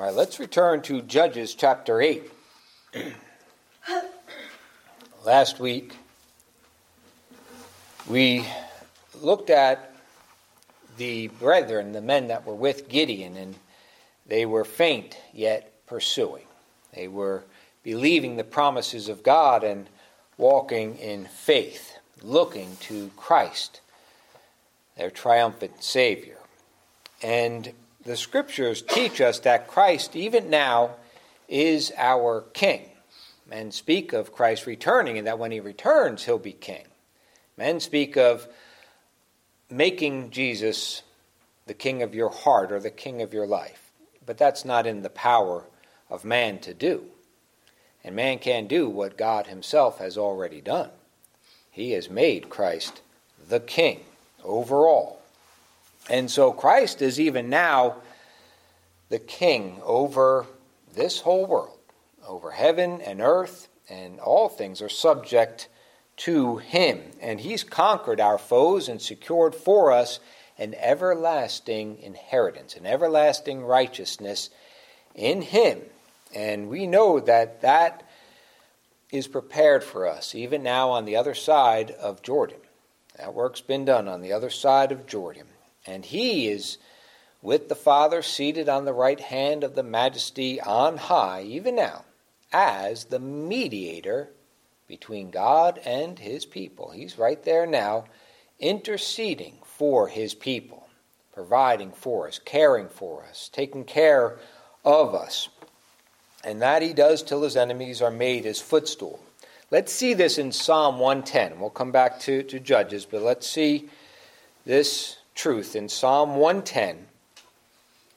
All right, let's return to Judges chapter 8. Last week, we looked at the brethren, the men that were with Gideon, and they were faint yet pursuing. They were believing the promises of God and walking in faith, looking to Christ, their triumphant Savior. And the scriptures teach us that Christ, even now, is our King. Men speak of Christ returning and that when he returns, he'll be King. Men speak of making Jesus the King of your heart or the King of your life. But that's not in the power of man to do. And man can't do what God himself has already done. He has made Christ the King over all. And so Christ is even now the king over this whole world, over heaven and earth, and all things are subject to him. And he's conquered our foes and secured for us an everlasting inheritance, an everlasting righteousness in him. And we know that that is prepared for us, even now on the other side of Jordan. That work's been done on the other side of Jordan. And he is with the Father seated on the right hand of the majesty on high, even now, as the mediator between God and his people. He's right there now, interceding for his people, providing for us, caring for us, taking care of us. And that he does till his enemies are made his footstool. Let's see this in Psalm 110. We'll come back to, to Judges, but let's see this truth in Psalm 110.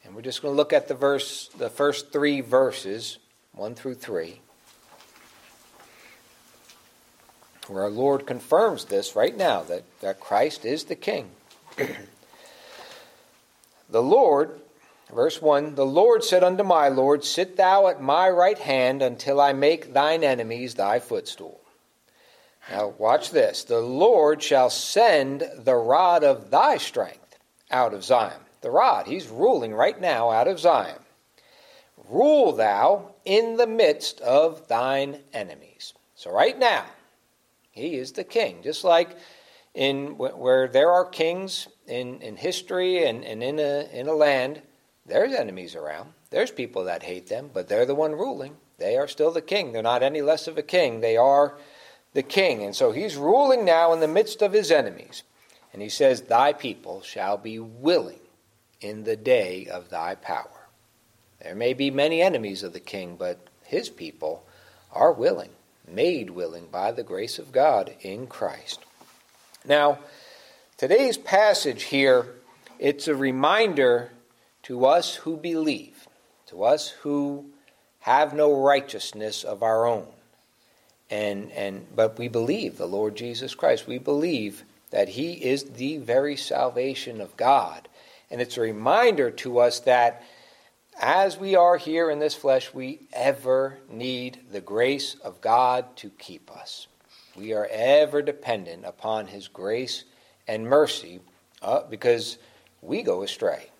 And we're just going to look at the verse the first 3 verses, 1 through 3. Where our Lord confirms this right now that, that Christ is the king. the Lord, verse 1 The Lord said unto my Lord, Sit thou at my right hand until I make thine enemies thy footstool. Now, watch this. The Lord shall send the rod of thy strength out of Zion. The rod, he's ruling right now out of Zion. Rule thou in the midst of thine enemies. So, right now, he is the king. Just like in where there are kings in, in history and, and in, a, in a land, there's enemies around. There's people that hate them, but they're the one ruling. They are still the king. They're not any less of a king. They are the king. And so he's ruling now in the midst of his enemies. And he says, Thy people shall be willing in the day of thy power. There may be many enemies of the king, but his people are willing, made willing by the grace of God in Christ. Now, today's passage here, it's a reminder to us who believe, to us who have no righteousness of our own and and but we believe the Lord Jesus Christ. We believe that he is the very salvation of God. And it's a reminder to us that as we are here in this flesh, we ever need the grace of God to keep us. We are ever dependent upon his grace and mercy uh, because we go astray.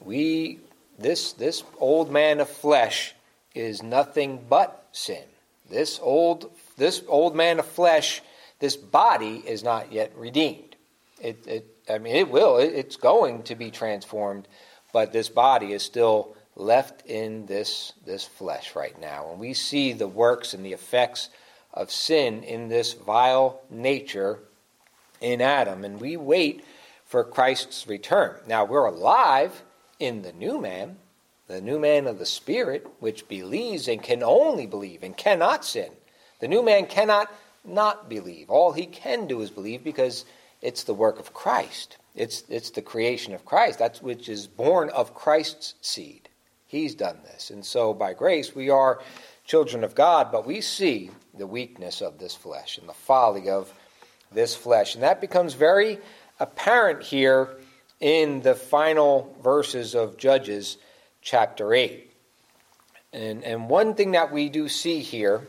We this this old man of flesh is nothing but sin. This old, this old man of flesh, this body is not yet redeemed. It, it, I mean, it will. It, it's going to be transformed, but this body is still left in this, this flesh right now. And we see the works and the effects of sin in this vile nature in Adam, and we wait for Christ's return. Now, we're alive in the new man, the new man of the Spirit, which believes and can only believe and cannot sin. The new man cannot not believe. All he can do is believe because it's the work of Christ. It's, it's the creation of Christ. That's which is born of Christ's seed. He's done this. And so by grace we are children of God, but we see the weakness of this flesh and the folly of this flesh. And that becomes very apparent here in the final verses of Judges chapter 8. And, and one thing that we do see here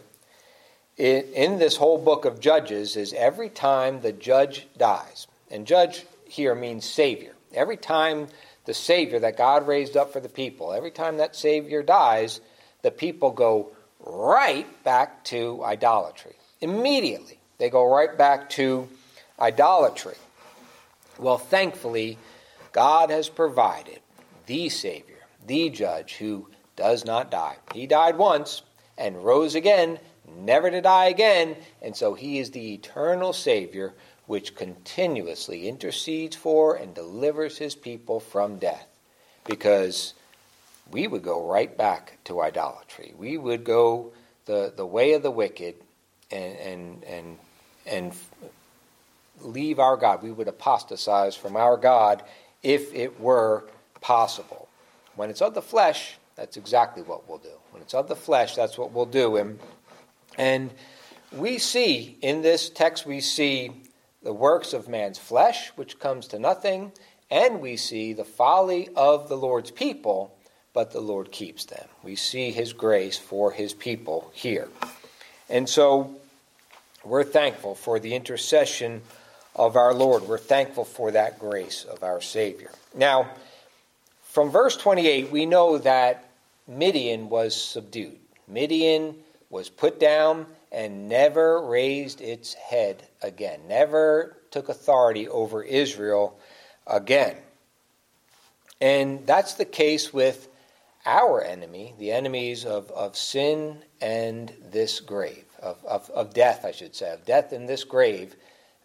in, in this whole book of Judges is every time the judge dies, and judge here means Savior, every time the Savior that God raised up for the people. Every time that Savior dies, the people go right back to idolatry. Immediately, they go right back to idolatry. Well, thankfully, God has provided the Savior, the Judge, who does not die. He died once and rose again, never to die again, and so he is the eternal Savior which continuously intercedes for and delivers his people from death. Because we would go right back to idolatry. We would go the, the way of the wicked and, and, and, and leave our God. We would apostatize from our God if it were possible. When it's of the flesh, that's exactly what we'll do. When it's of the flesh, that's what we'll do. And, and we see in this text, we see the works of man's flesh, which comes to nothing, and we see the folly of the Lord's people, but the Lord keeps them. We see his grace for his people here. And so we're thankful for the intercession of our Lord. We're thankful for that grace of our Savior. Now, from verse 28, we know that Midian was subdued. Midian was put down and never raised its head again, never took authority over Israel again. And that's the case with our enemy, the enemies of, of sin and this grave, of, of, of death, I should say, of death in this grave,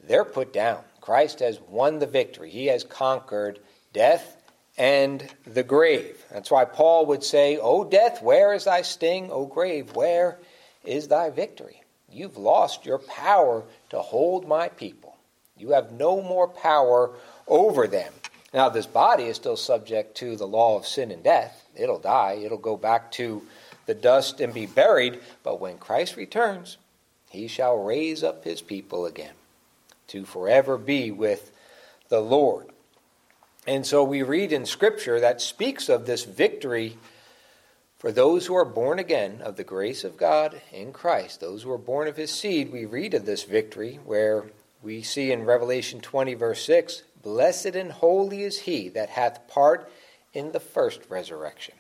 they're put down. Christ has won the victory. He has conquered death and the grave. That's why Paul would say, O death, where is thy sting? O grave, where is thy victory? You've lost your power to hold my people. You have no more power over them. Now, this body is still subject to the law of sin and death. It'll die, it'll go back to the dust and be buried. But when Christ returns, he shall raise up his people again to forever be with the Lord. And so we read in Scripture that speaks of this victory for those who are born again of the grace of God in Christ, those who are born of his seed. We read of this victory where we see in Revelation 20, verse 6 Blessed and holy is he that hath part in the first resurrection.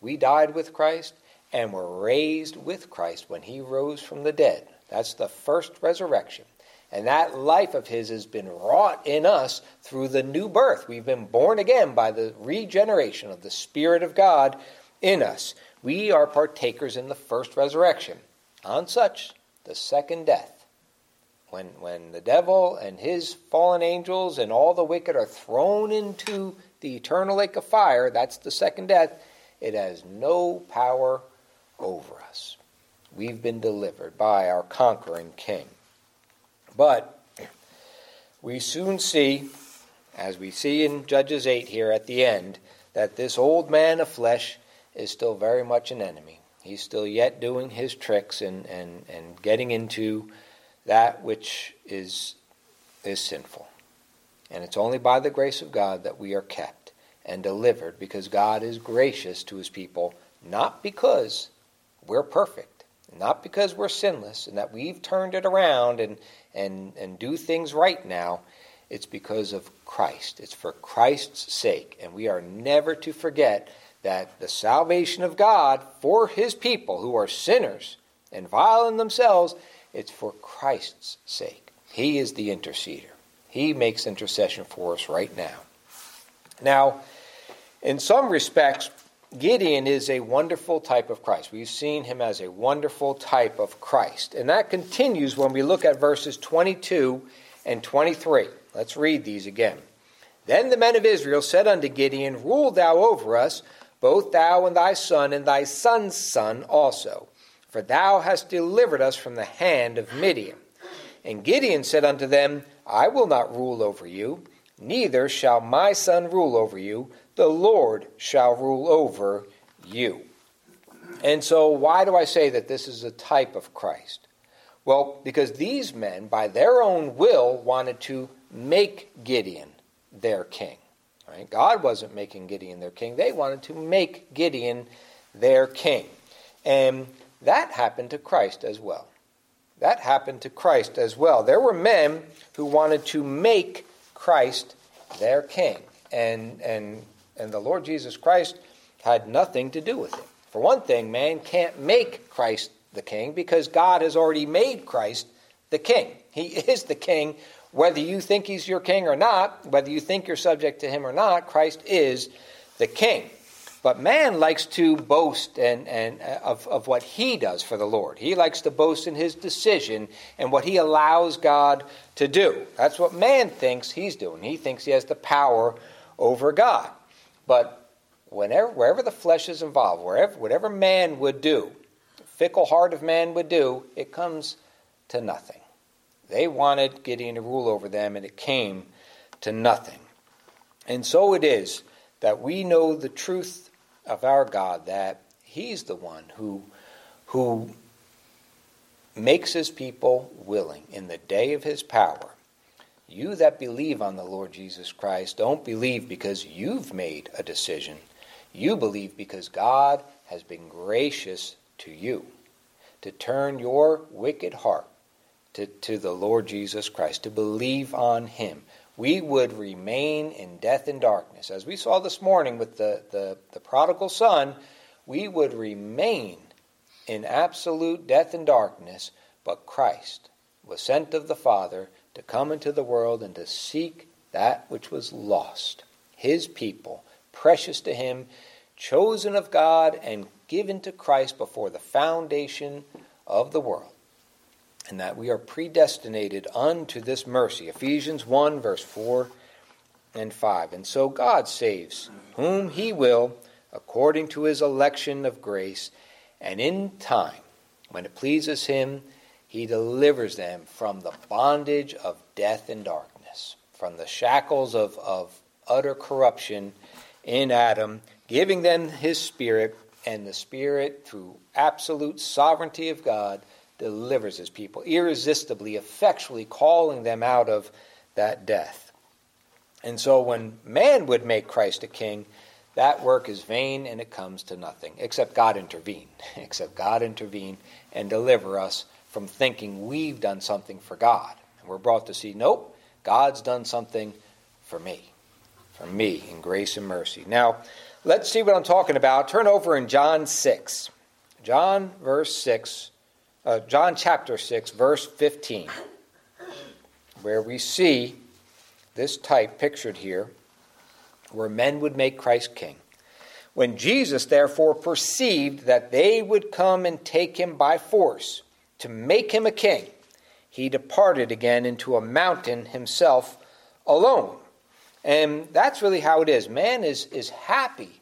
We died with Christ and were raised with Christ when he rose from the dead. That's the first resurrection. And that life of his has been wrought in us through the new birth. We've been born again by the regeneration of the Spirit of God in us. We are partakers in the first resurrection. On such, the second death. When, when the devil and his fallen angels and all the wicked are thrown into the eternal lake of fire, that's the second death, it has no power over us. We've been delivered by our conquering king. But we soon see, as we see in Judges 8 here at the end, that this old man of flesh is still very much an enemy. He's still yet doing his tricks and, and, and getting into that which is, is sinful. And it's only by the grace of God that we are kept and delivered because God is gracious to his people, not because we're perfect, not because we're sinless and that we've turned it around and, and, and do things right now, it's because of Christ. It's for Christ's sake. And we are never to forget that the salvation of God for his people who are sinners and vile in themselves, it's for Christ's sake. He is the interceder. He makes intercession for us right now. Now, in some respects, Gideon is a wonderful type of Christ. We've seen him as a wonderful type of Christ. And that continues when we look at verses 22 and 23. Let's read these again. Then the men of Israel said unto Gideon, Rule thou over us, both thou and thy son, and thy son's son also, for thou hast delivered us from the hand of Midian. And Gideon said unto them, I will not rule over you, neither shall my son rule over you the Lord shall rule over you. And so, why do I say that this is a type of Christ? Well, because these men, by their own will, wanted to make Gideon their king. Right? God wasn't making Gideon their king, they wanted to make Gideon their king. And that happened to Christ as well. That happened to Christ as well. There were men who wanted to make Christ their king. And, and And the Lord Jesus Christ had nothing to do with it. For one thing, man can't make Christ the king because God has already made Christ the king. He is the king, whether you think he's your king or not, whether you think you're subject to him or not, Christ is the king. But man likes to boast and, and uh, of, of what he does for the Lord. He likes to boast in his decision and what he allows God to do. That's what man thinks he's doing. He thinks he has the power over God. But whenever, wherever the flesh is involved, wherever, whatever man would do, fickle heart of man would do, it comes to nothing. They wanted Gideon to rule over them, and it came to nothing. And so it is that we know the truth of our God that He's the one who, who makes His people willing in the day of His power. You that believe on the Lord Jesus Christ don't believe because you've made a decision. You believe because God has been gracious to you to turn your wicked heart to, to the Lord Jesus Christ, to believe on Him we would remain in death and darkness. As we saw this morning with the, the, the prodigal son, we would remain in absolute death and darkness, but Christ was sent of the Father to come into the world and to seek that which was lost, his people, precious to him, chosen of God, and given to Christ before the foundation of the world and that we are predestinated unto this mercy. Ephesians 1, verse 4 and 5. And so God saves whom he will according to his election of grace, and in time, when it pleases him, he delivers them from the bondage of death and darkness, from the shackles of, of utter corruption in Adam, giving them his Spirit, and the Spirit, through absolute sovereignty of God, delivers his people, irresistibly, effectually calling them out of that death. And so when man would make Christ a king, that work is vain and it comes to nothing, except God intervene, except God intervene and deliver us from thinking we've done something for God. And we're brought to see, nope, God's done something for me, for me in grace and mercy. Now, let's see what I'm talking about. Turn over in John 6. John, verse 6 uh, John chapter 6, verse 15, where we see this type pictured here, where men would make Christ king. When Jesus therefore perceived that they would come and take him by force to make him a king, he departed again into a mountain himself alone. And that's really how it is. Man is, is happy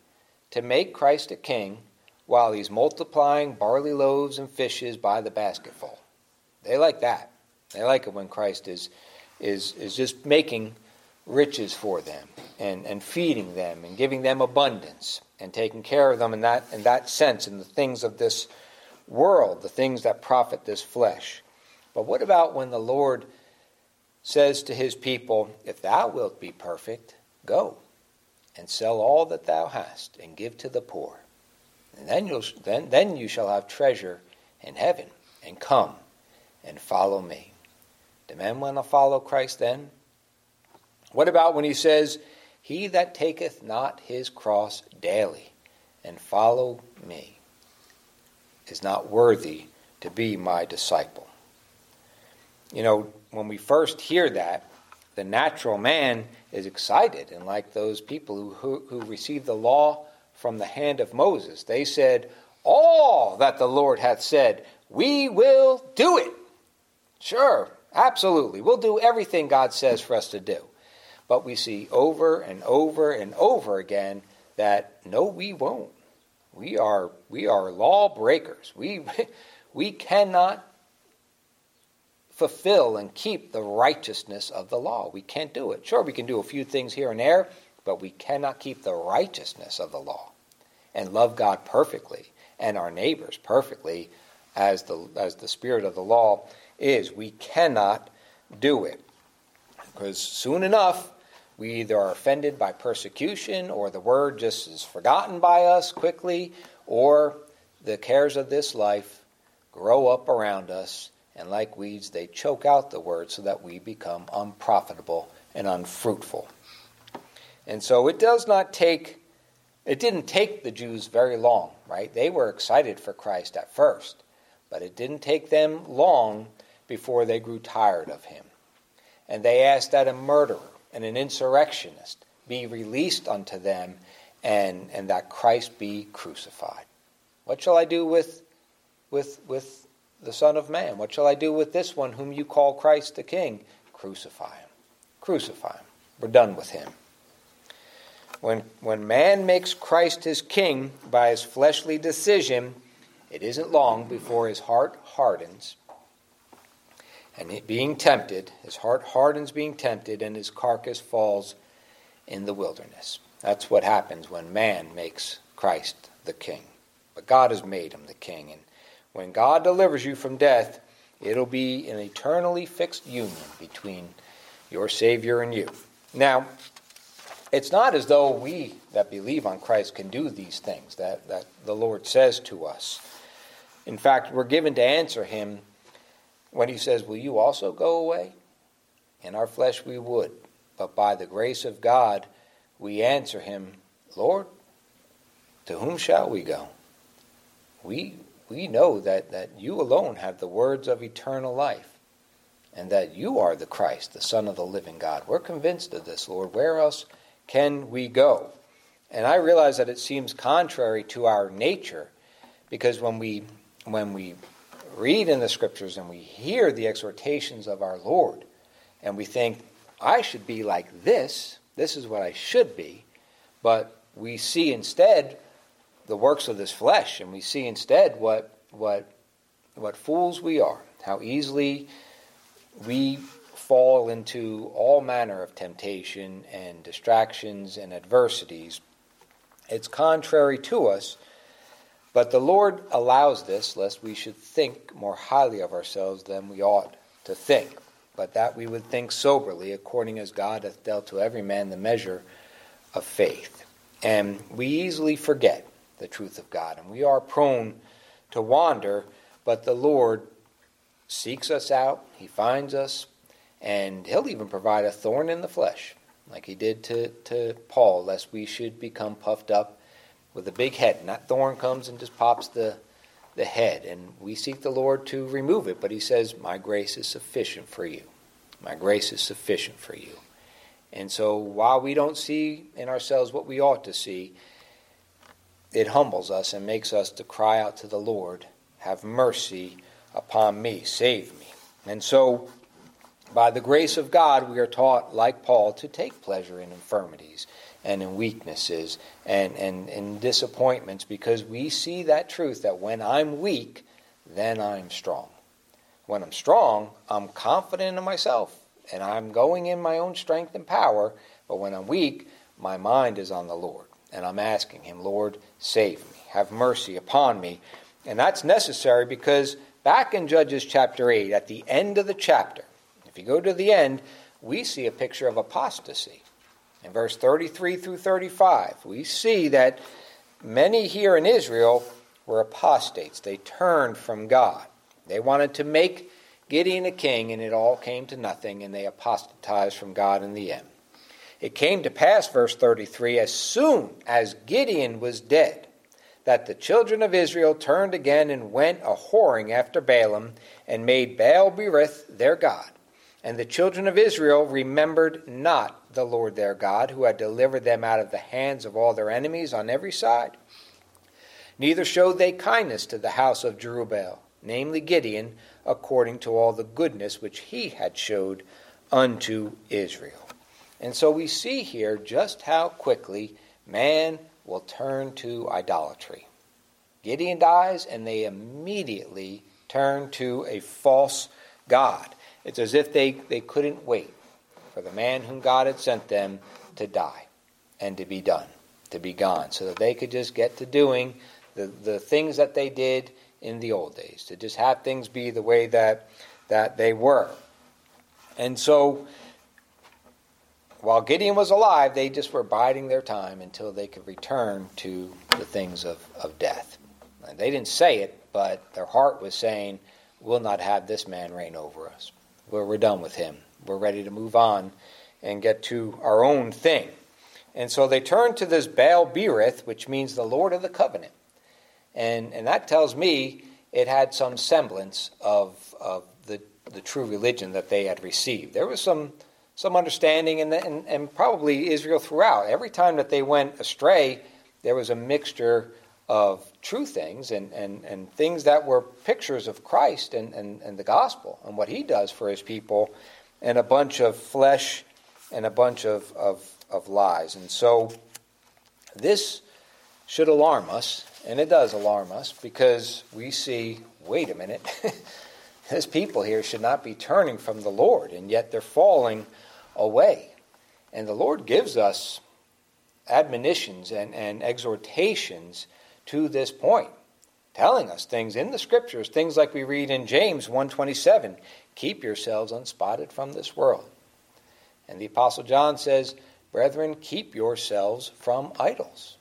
to make Christ a king while he's multiplying barley loaves and fishes by the basketful. They like that. They like it when Christ is, is, is just making riches for them and, and feeding them and giving them abundance and taking care of them in that, in that sense, in the things of this world, the things that profit this flesh. But what about when the Lord says to his people, If thou wilt be perfect, go and sell all that thou hast and give to the poor and then, you'll, then, then you shall have treasure in heaven, and come and follow me. Do men want to follow Christ then? What about when he says, He that taketh not his cross daily and follow me is not worthy to be my disciple? You know, when we first hear that, the natural man is excited, and like those people who, who, who receive the law from the hand of Moses. They said, All that the Lord hath said, we will do it. Sure, absolutely. We'll do everything God says for us to do. But we see over and over and over again that no, we won't. We are, we are lawbreakers. We, we cannot fulfill and keep the righteousness of the law. We can't do it. Sure, we can do a few things here and there, but we cannot keep the righteousness of the law and love God perfectly and our neighbors perfectly as the, as the spirit of the law is. We cannot do it. Because soon enough, we either are offended by persecution or the word just is forgotten by us quickly, or the cares of this life grow up around us, and like weeds, they choke out the word so that we become unprofitable and unfruitful. And so it does not take It didn't take the Jews very long, right? They were excited for Christ at first, but it didn't take them long before they grew tired of him. And they asked that a murderer and an insurrectionist be released unto them and, and that Christ be crucified. What shall I do with, with, with the Son of Man? What shall I do with this one whom you call Christ the King? Crucify him. Crucify him. We're done with him. When, when man makes Christ his king by his fleshly decision, it isn't long before his heart hardens. And being tempted, his heart hardens being tempted, and his carcass falls in the wilderness. That's what happens when man makes Christ the king. But God has made him the king. And when God delivers you from death, it'll be an eternally fixed union between your Savior and you. Now, it's not as though we that believe on Christ can do these things that, that the Lord says to us. In fact, we're given to answer Him when He says, Will you also go away? In our flesh we would, but by the grace of God we answer Him, Lord, to whom shall we go? We, we know that, that you alone have the words of eternal life and that you are the Christ, the Son of the living God. We're convinced of this, Lord. Where else? Can we go? And I realize that it seems contrary to our nature because when we when we read in the scriptures and we hear the exhortations of our Lord and we think I should be like this, this is what I should be, but we see instead the works of this flesh and we see instead what what what fools we are, how easily we fall into all manner of temptation and distractions and adversities. It's contrary to us, but the Lord allows this lest we should think more highly of ourselves than we ought to think, but that we would think soberly, according as God hath dealt to every man the measure of faith. And we easily forget the truth of God, and we are prone to wander, but the Lord seeks us out, He finds us, and he'll even provide a thorn in the flesh, like he did to, to Paul, lest we should become puffed up with a big head. And that thorn comes and just pops the, the head. And we seek the Lord to remove it, but he says, My grace is sufficient for you. My grace is sufficient for you. And so while we don't see in ourselves what we ought to see, it humbles us and makes us to cry out to the Lord, Have mercy upon me, save me. And so by the grace of God, we are taught, like Paul, to take pleasure in infirmities and in weaknesses and, and in disappointments because we see that truth that when I'm weak, then I'm strong. When I'm strong, I'm confident in myself and I'm going in my own strength and power. But when I'm weak, my mind is on the Lord and I'm asking Him, Lord, save me, have mercy upon me. And that's necessary because back in Judges chapter 8, at the end of the chapter, if you go to the end, we see a picture of apostasy. In verse 33 through 35, we see that many here in Israel were apostates. They turned from God. They wanted to make Gideon a king, and it all came to nothing, and they apostatized from God in the end. It came to pass, verse 33, as soon as Gideon was dead, that the children of Israel turned again and went a whoring after Baalim, and made Baal Berith their God. And the children of Israel remembered not the Lord their God, who had delivered them out of the hands of all their enemies on every side. Neither showed they kindness to the house of Jerubbaal, namely Gideon, according to all the goodness which he had showed unto Israel. And so we see here just how quickly man will turn to idolatry. Gideon dies, and they immediately turn to a false God. It's as if they, they couldn't wait for the man whom God had sent them to die and to be done, to be gone, so that they could just get to doing the, the things that they did in the old days, to just have things be the way that, that they were. And so, while Gideon was alive, they just were biding their time until they could return to the things of, of death. And they didn't say it, but their heart was saying, We'll not have this man reign over us we're, done with him. We're ready to move on and get to our own thing. And so they turned to this Baal Berith, which means the Lord of the covenant. And, and that tells me it had some semblance of, of the, the true religion that they had received. There was some, some understanding, and, and, and probably Israel throughout. Every time that they went astray, there was a mixture of true things and, and, and things that were pictures of Christ and, and, and the gospel and what he does for his people, and a bunch of flesh and a bunch of, of, of lies. And so this should alarm us, and it does alarm us because we see wait a minute, this people here should not be turning from the Lord, and yet they're falling away. And the Lord gives us admonitions and, and exhortations to this point, telling us things in the scriptures, things like we read in James 127, keep yourselves unspotted from this world. And the apostle John says, brethren, keep yourselves from idols.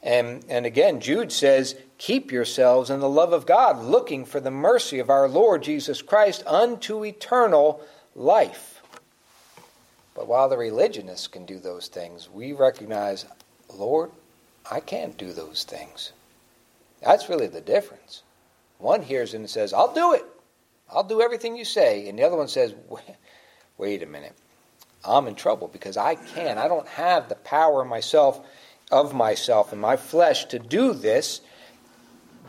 And, and again, Jude says, Keep yourselves in the love of God, looking for the mercy of our Lord Jesus Christ unto eternal life. But while the religionists can do those things, we recognize, Lord, I can't do those things. That's really the difference. One hears and says, I'll do it. I'll do everything you say. And the other one says, wait a minute. I'm in trouble because I can't. I don't have the power myself of myself and my flesh to do this.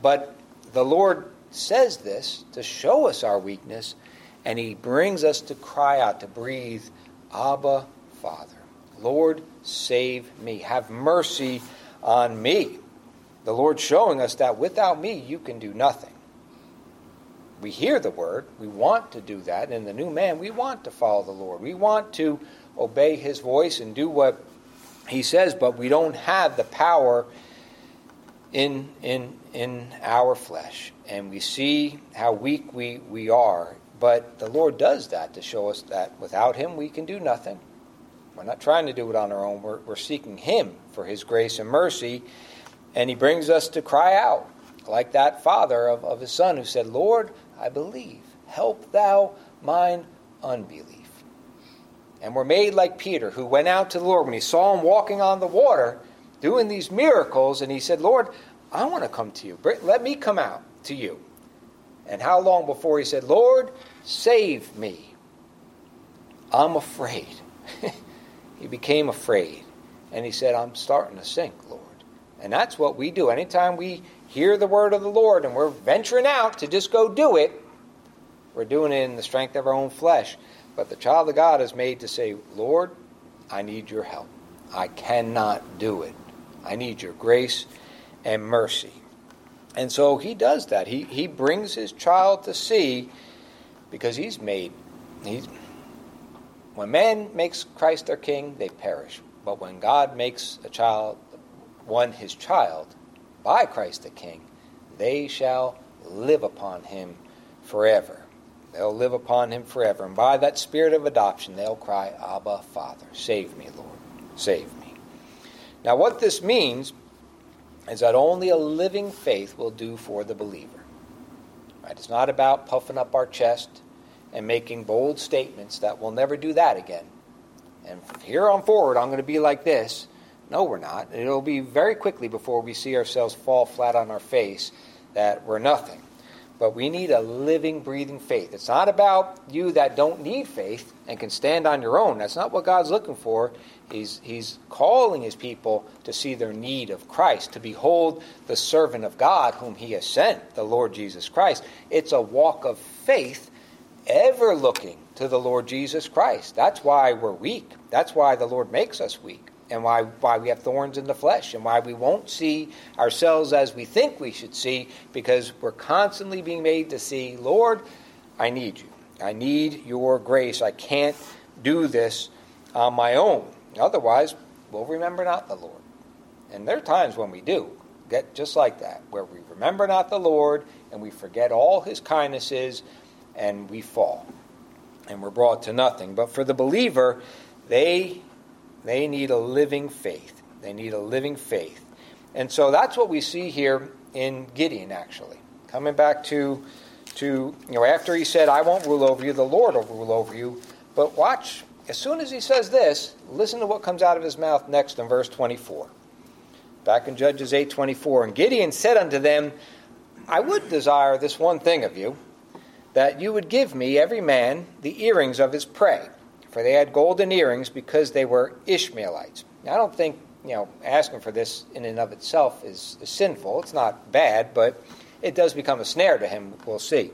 But the Lord says this to show us our weakness, and He brings us to cry out, to breathe, Abba, Father. Lord, save me. Have mercy on me. The Lord showing us that without me, you can do nothing. We hear the word, we want to do that. In the new man, we want to follow the Lord. We want to obey his voice and do what he says, but we don't have the power in, in, in our flesh. And we see how weak we, we are. But the Lord does that to show us that without him, we can do nothing. We're not trying to do it on our own. We're, we're seeking Him for His grace and mercy. And He brings us to cry out, like that father of, of his son who said, Lord, I believe. Help thou mine unbelief. And we're made like Peter, who went out to the Lord when he saw him walking on the water, doing these miracles, and he said, Lord, I want to come to you. Let me come out to you. And how long before he said, Lord, save me? I'm afraid. he became afraid. And he said, I'm starting to sink, Lord. And that's what we do. Anytime we hear the word of the Lord and we're venturing out to just go do it, we're doing it in the strength of our own flesh. But the child of God is made to say, Lord, I need your help. I cannot do it. I need your grace and mercy. And so he does that. He, he brings his child to see because he's made, he's, when man makes Christ their king, they perish. But when God makes a child, one his child, by Christ the king, they shall live upon him forever. They'll live upon him forever. And by that spirit of adoption, they'll cry, Abba, Father, save me, Lord, save me. Now, what this means is that only a living faith will do for the believer. Right? It's not about puffing up our chest and making bold statements that we'll never do that again. And from here on forward, I'm going to be like this. No, we're not. It'll be very quickly before we see ourselves fall flat on our face that we're nothing. But we need a living, breathing faith. It's not about you that don't need faith and can stand on your own. That's not what God's looking for. He's, he's calling his people to see their need of Christ, to behold the servant of God whom he has sent, the Lord Jesus Christ. It's a walk of faith ever looking to the Lord Jesus Christ. That's why we're weak. That's why the Lord makes us weak. And why, why we have thorns in the flesh, and why we won't see ourselves as we think we should see, because we're constantly being made to see, Lord, I need you. I need your grace. I can't do this on my own. Otherwise, we'll remember not the Lord. And there are times when we do get just like that, where we remember not the Lord and we forget all his kindnesses and we fall and we're brought to nothing. But for the believer, they they need a living faith. They need a living faith. And so that's what we see here in Gideon actually. Coming back to to you know after he said I won't rule over you, the Lord will rule over you. But watch as soon as he says this, listen to what comes out of his mouth next in verse 24. Back in Judges 8:24, and Gideon said unto them, I would desire this one thing of you, that you would give me every man the earrings of his prey, for they had golden earrings because they were Ishmaelites. Now, I don't think you know asking for this in and of itself is, is sinful. It's not bad, but it does become a snare to him. We'll see.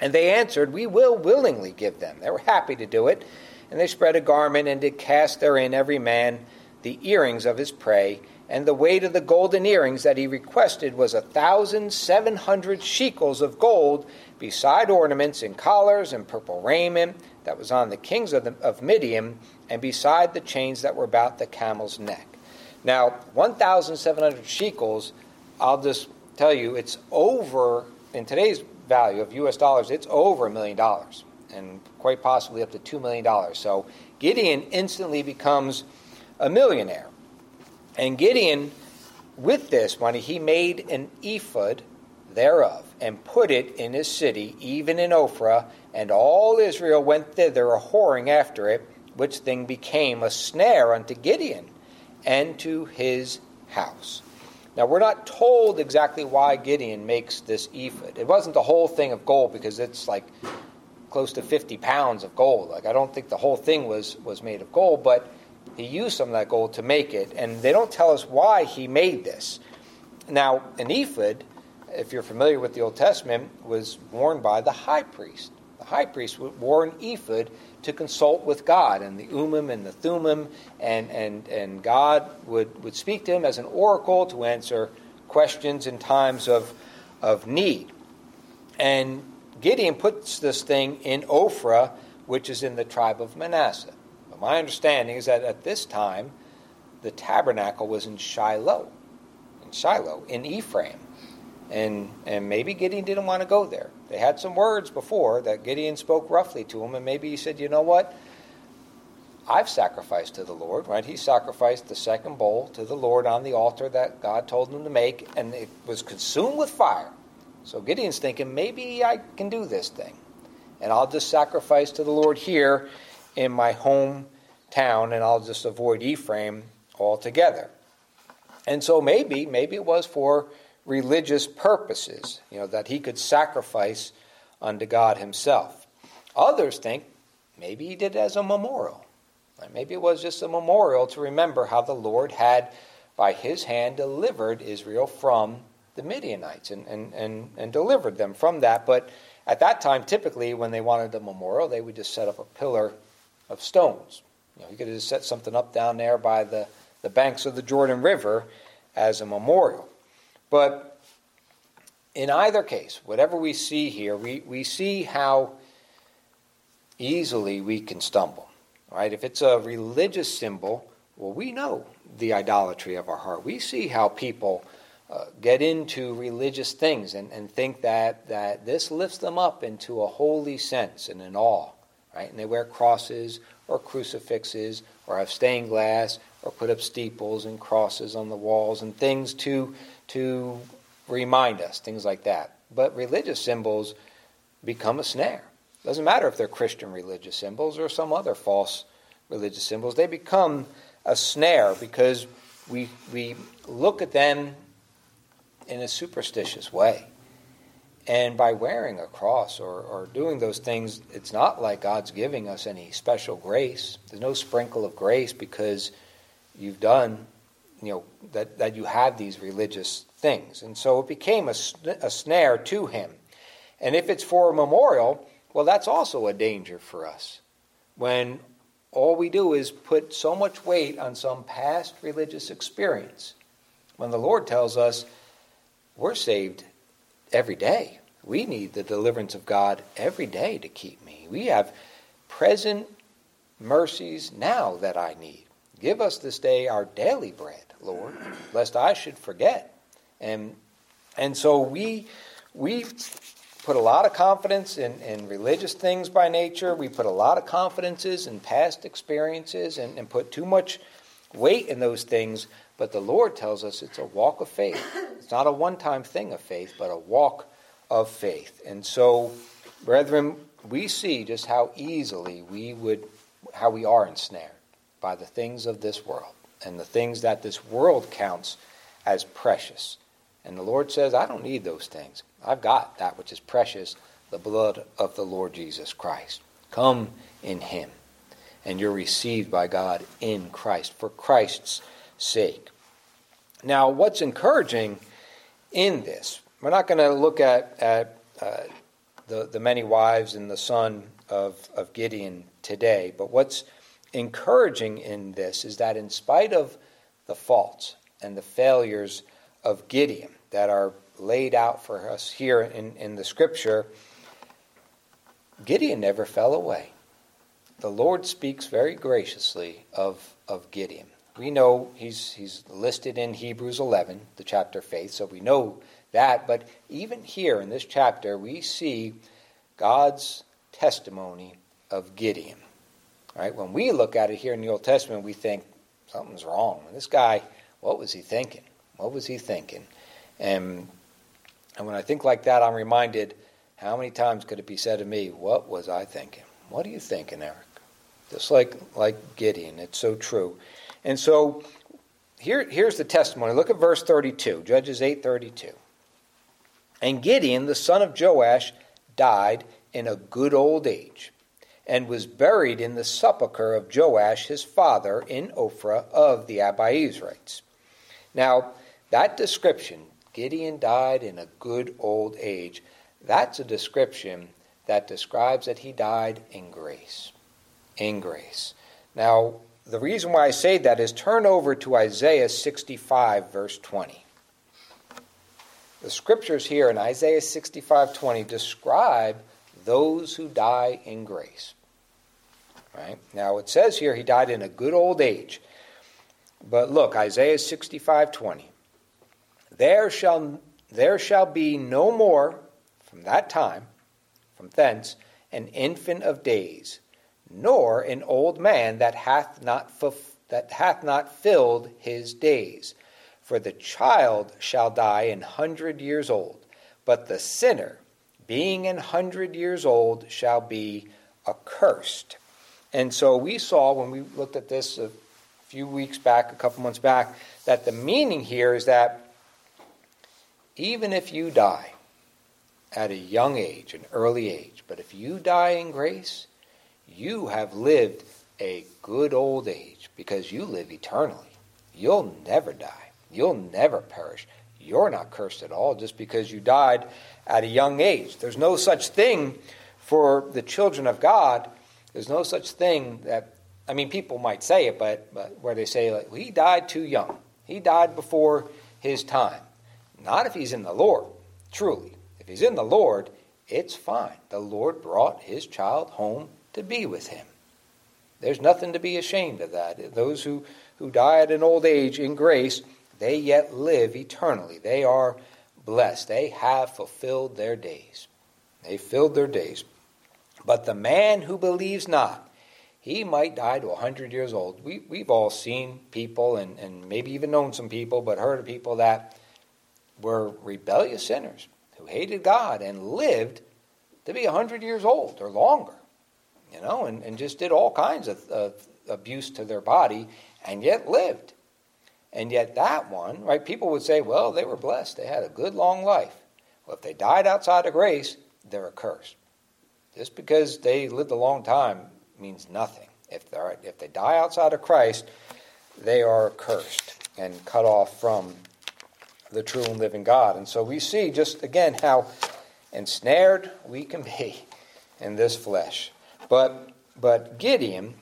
And they answered, We will willingly give them. They were happy to do it. And they spread a garment and did cast therein every man the earrings of his prey. And the weight of the golden earrings that he requested was a thousand seven hundred shekels of gold, beside ornaments and collars and purple raiment that was on the kings of, the, of Midian, and beside the chains that were about the camel's neck. Now, 1,700 shekels, I'll just tell you, it's over, in today's value of US dollars, it's over a million dollars and quite possibly up to $2 million. So Gideon instantly becomes a millionaire. And Gideon, with this money, he made an ephod thereof and put it in his city, even in Ophrah, and all Israel went thither a whoring after it, which thing became a snare unto Gideon and to his house. Now, we're not told exactly why Gideon makes this ephod. It wasn't the whole thing of gold because it's like close to 50 pounds of gold. Like, I don't think the whole thing was, was made of gold, but he used some of that gold to make it. And they don't tell us why he made this. Now, an ephod, if you're familiar with the Old Testament, was worn by the high priest. The high priest wore an ephod to consult with God and the Urim and the Thummim, and, and, and God would, would speak to him as an oracle to answer questions in times of, of need. And Gideon puts this thing in Ophrah, which is in the tribe of Manasseh. But my understanding is that at this time, the tabernacle was in Shiloh, in Shiloh, in Ephraim. And, and maybe Gideon didn't want to go there. They had some words before that Gideon spoke roughly to him, and maybe he said, you know what? I've sacrificed to the Lord, right? He sacrificed the second bowl to the Lord on the altar that God told him to make, and it was consumed with fire. So Gideon's thinking, maybe I can do this thing. And I'll just sacrifice to the Lord here in my hometown, and I'll just avoid Ephraim altogether. And so maybe, maybe it was for religious purposes, you know, that he could sacrifice unto God himself. Others think maybe he did it as a memorial. Maybe it was just a memorial to remember how the Lord had, by his hand, delivered Israel from the Midianites and, and, and, and delivered them from that. But at that time, typically, when they wanted a memorial, they would just set up a pillar of stones. You know, you could have just set something up down there by the, the banks of the Jordan River as a memorial. But in either case, whatever we see here, we, we see how easily we can stumble. Right? If it's a religious symbol, well, we know the idolatry of our heart. We see how people uh, get into religious things and, and think that, that this lifts them up into a holy sense and an awe. Right? And they wear crosses or crucifixes or have stained glass or put up steeples and crosses on the walls and things to to remind us, things like that. But religious symbols become a snare. Doesn't matter if they're Christian religious symbols or some other false religious symbols, they become a snare because we, we look at them in a superstitious way. And by wearing a cross or, or doing those things, it's not like God's giving us any special grace. There's no sprinkle of grace because you've done you know that, that you have these religious things. And so it became a, a snare to him. And if it's for a memorial well that's also a danger for us. When all we do is put so much weight on some past religious experience when the lord tells us we're saved every day we need the deliverance of god every day to keep me. We have present mercies now that i need give us this day our daily bread Lord, lest I should forget. And and so we we put a lot of confidence in, in religious things by nature. We put a lot of confidences in past experiences and, and put too much weight in those things. But the Lord tells us it's a walk of faith. It's not a one time thing of faith, but a walk of faith. And so, brethren, we see just how easily we would how we are ensnared by the things of this world and the things that this world counts as precious. And the Lord says, I don't need those things. I've got that which is precious, the blood of the Lord Jesus Christ. Come in Him, and you're received by God in Christ for Christ's sake. Now, what's encouraging in this, we're not going to look at, at uh, the, the many wives and the son of, of Gideon today, but what's encouraging in this is that in spite of the faults and the failures of Gideon that are laid out for us here in, in the scripture, Gideon never fell away. The Lord speaks very graciously of, of Gideon. We know he's, he's listed in Hebrews 11, the chapter faith, so we know that. But even here in this chapter, we see God's testimony of Gideon. Right? When we look at it here in the Old Testament, we think something's wrong. This guy, what was he thinking? What was he thinking? And, and when I think like that, I'm reminded how many times could it be said to me, What was I thinking? What are you thinking, Eric? Just like, like Gideon. It's so true. And so here, here's the testimony. Look at verse 32, Judges 8:32. And Gideon, the son of Joash, died in a good old age and was buried in the sepulchre of Joash his father in Ophrah of the Abiezrites. Now, that description, Gideon died in a good old age, that's a description that describes that he died in grace. In grace. Now, the reason why I say that is turn over to Isaiah 65, verse 20. The scriptures here in Isaiah 65:20 describe those who die in grace. Right? Now it says here he died in a good old age. But look, Isaiah 65:20. There shall there shall be no more from that time, from thence, an infant of days, nor an old man that hath not that hath not filled his days. For the child shall die an hundred years old, but the sinner, being an hundred years old, shall be accursed. And so we saw when we looked at this a few weeks back, a couple months back, that the meaning here is that even if you die at a young age, an early age, but if you die in grace, you have lived a good old age because you live eternally. You'll never die. You'll never perish. You're not cursed at all just because you died at a young age. There's no such thing for the children of God there's no such thing that, I mean, people might say it, but, but where they say, like, well, he died too young. He died before his time. Not if he's in the Lord, truly. If he's in the Lord, it's fine. The Lord brought his child home to be with him. There's nothing to be ashamed of that. Those who, who die at an old age in grace, they yet live eternally. They are blessed. They have fulfilled their days. They filled their days. But the man who believes not, he might die to 100 years old. We, we've all seen people, and, and maybe even known some people, but heard of people that were rebellious sinners who hated God and lived to be 100 years old or longer, you know, and, and just did all kinds of, of abuse to their body and yet lived. And yet, that one, right, people would say, well, they were blessed. They had a good long life. Well, if they died outside of grace, they're accursed. Just because they lived a long time means nothing. If, they if they die outside of Christ, they are cursed and cut off from the true and living God. And so we see just again how ensnared we can be in this flesh. But but Gideon,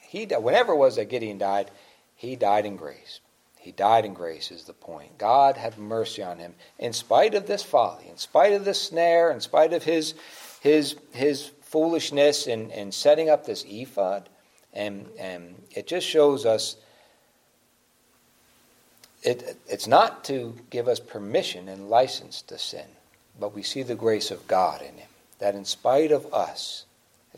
he whenever it was that Gideon died, he died in grace. He died in grace is the point. God had mercy on him in spite of this folly, in spite of this snare, in spite of his his his foolishness in, in setting up this ephod, and and it just shows us it it's not to give us permission and license to sin, but we see the grace of God in him. That in spite of us,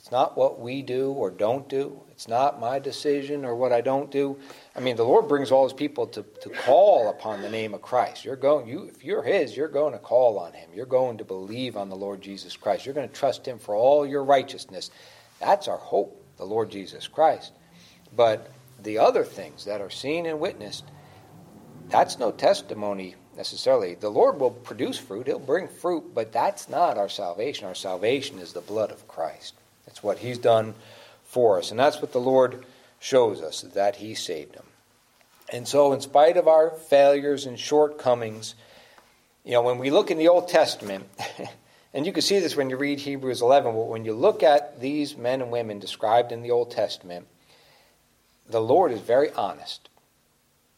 it's not what we do or don't do. It's not my decision or what I don't do. I mean, the Lord brings all his people to, to call upon the name of Christ. You're going, you, if you're his, you're going to call on him. You're going to believe on the Lord Jesus Christ. You're going to trust him for all your righteousness. That's our hope. the Lord Jesus Christ. But the other things that are seen and witnessed, that's no testimony necessarily. The Lord will produce fruit, He'll bring fruit, but that's not our salvation. Our salvation is the blood of Christ. That's what He's done for us. And that's what the Lord shows us, that He saved Him. And so, in spite of our failures and shortcomings, you know, when we look in the Old Testament, and you can see this when you read Hebrews 11, but when you look at these men and women described in the Old Testament, the Lord is very honest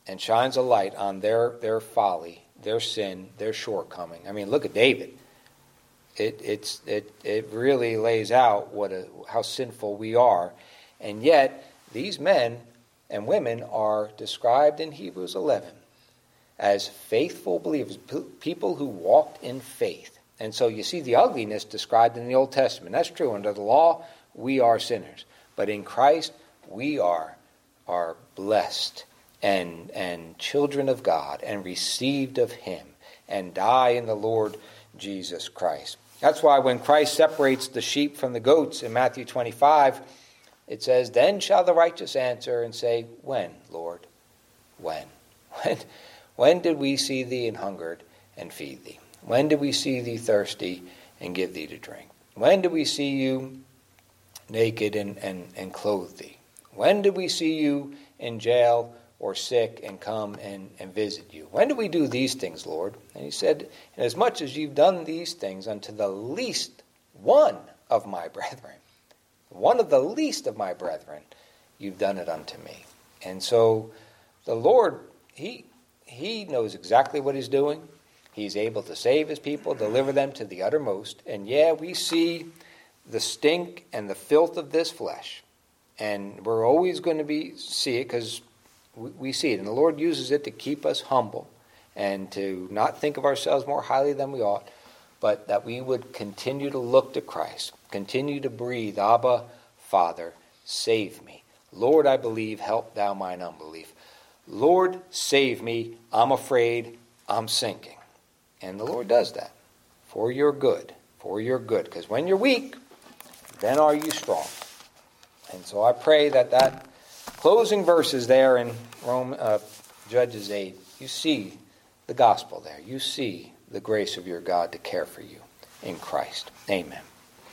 and shines a light on their, their folly, their sin, their shortcoming. I mean, look at David. It, it's, it, it really lays out what a, how sinful we are. And yet, these men and women are described in Hebrews 11 as faithful believers, people who walked in faith. And so you see the ugliness described in the Old Testament. That's true. Under the law, we are sinners. But in Christ, we are, are blessed and, and children of God and received of Him and die in the Lord Jesus Christ. That's why when Christ separates the sheep from the goats in Matthew 25, it says, Then shall the righteous answer and say, When, Lord? When? When? When did we see thee and hungered and feed thee? When did we see thee thirsty and give thee to drink? When did we see you naked and, and, and clothe thee? When did we see you in jail or sick and come and, and visit you? When do we do these things, Lord? And he said, as much as you've done these things unto the least one of my brethren, one of the least of my brethren, you've done it unto me. And so the Lord, he he knows exactly what he's doing. He's able to save his people, deliver them to the uttermost. And yeah, we see the stink and the filth of this flesh. And we're always going to be see it because we, see it. And the Lord uses it to keep us humble and to not think of ourselves more highly than we ought, but that we would continue to look to Christ, continue to breathe, Abba, Father, save me. Lord, I believe, help thou mine unbelief. Lord, save me. I'm afraid. I'm sinking. And the Lord does that for your good, for your good. Because when you're weak, then are you strong. And so I pray that that closing verses there in Rome, uh, Judges 8, you see the gospel there. You see the grace of your God to care for you in Christ. Amen.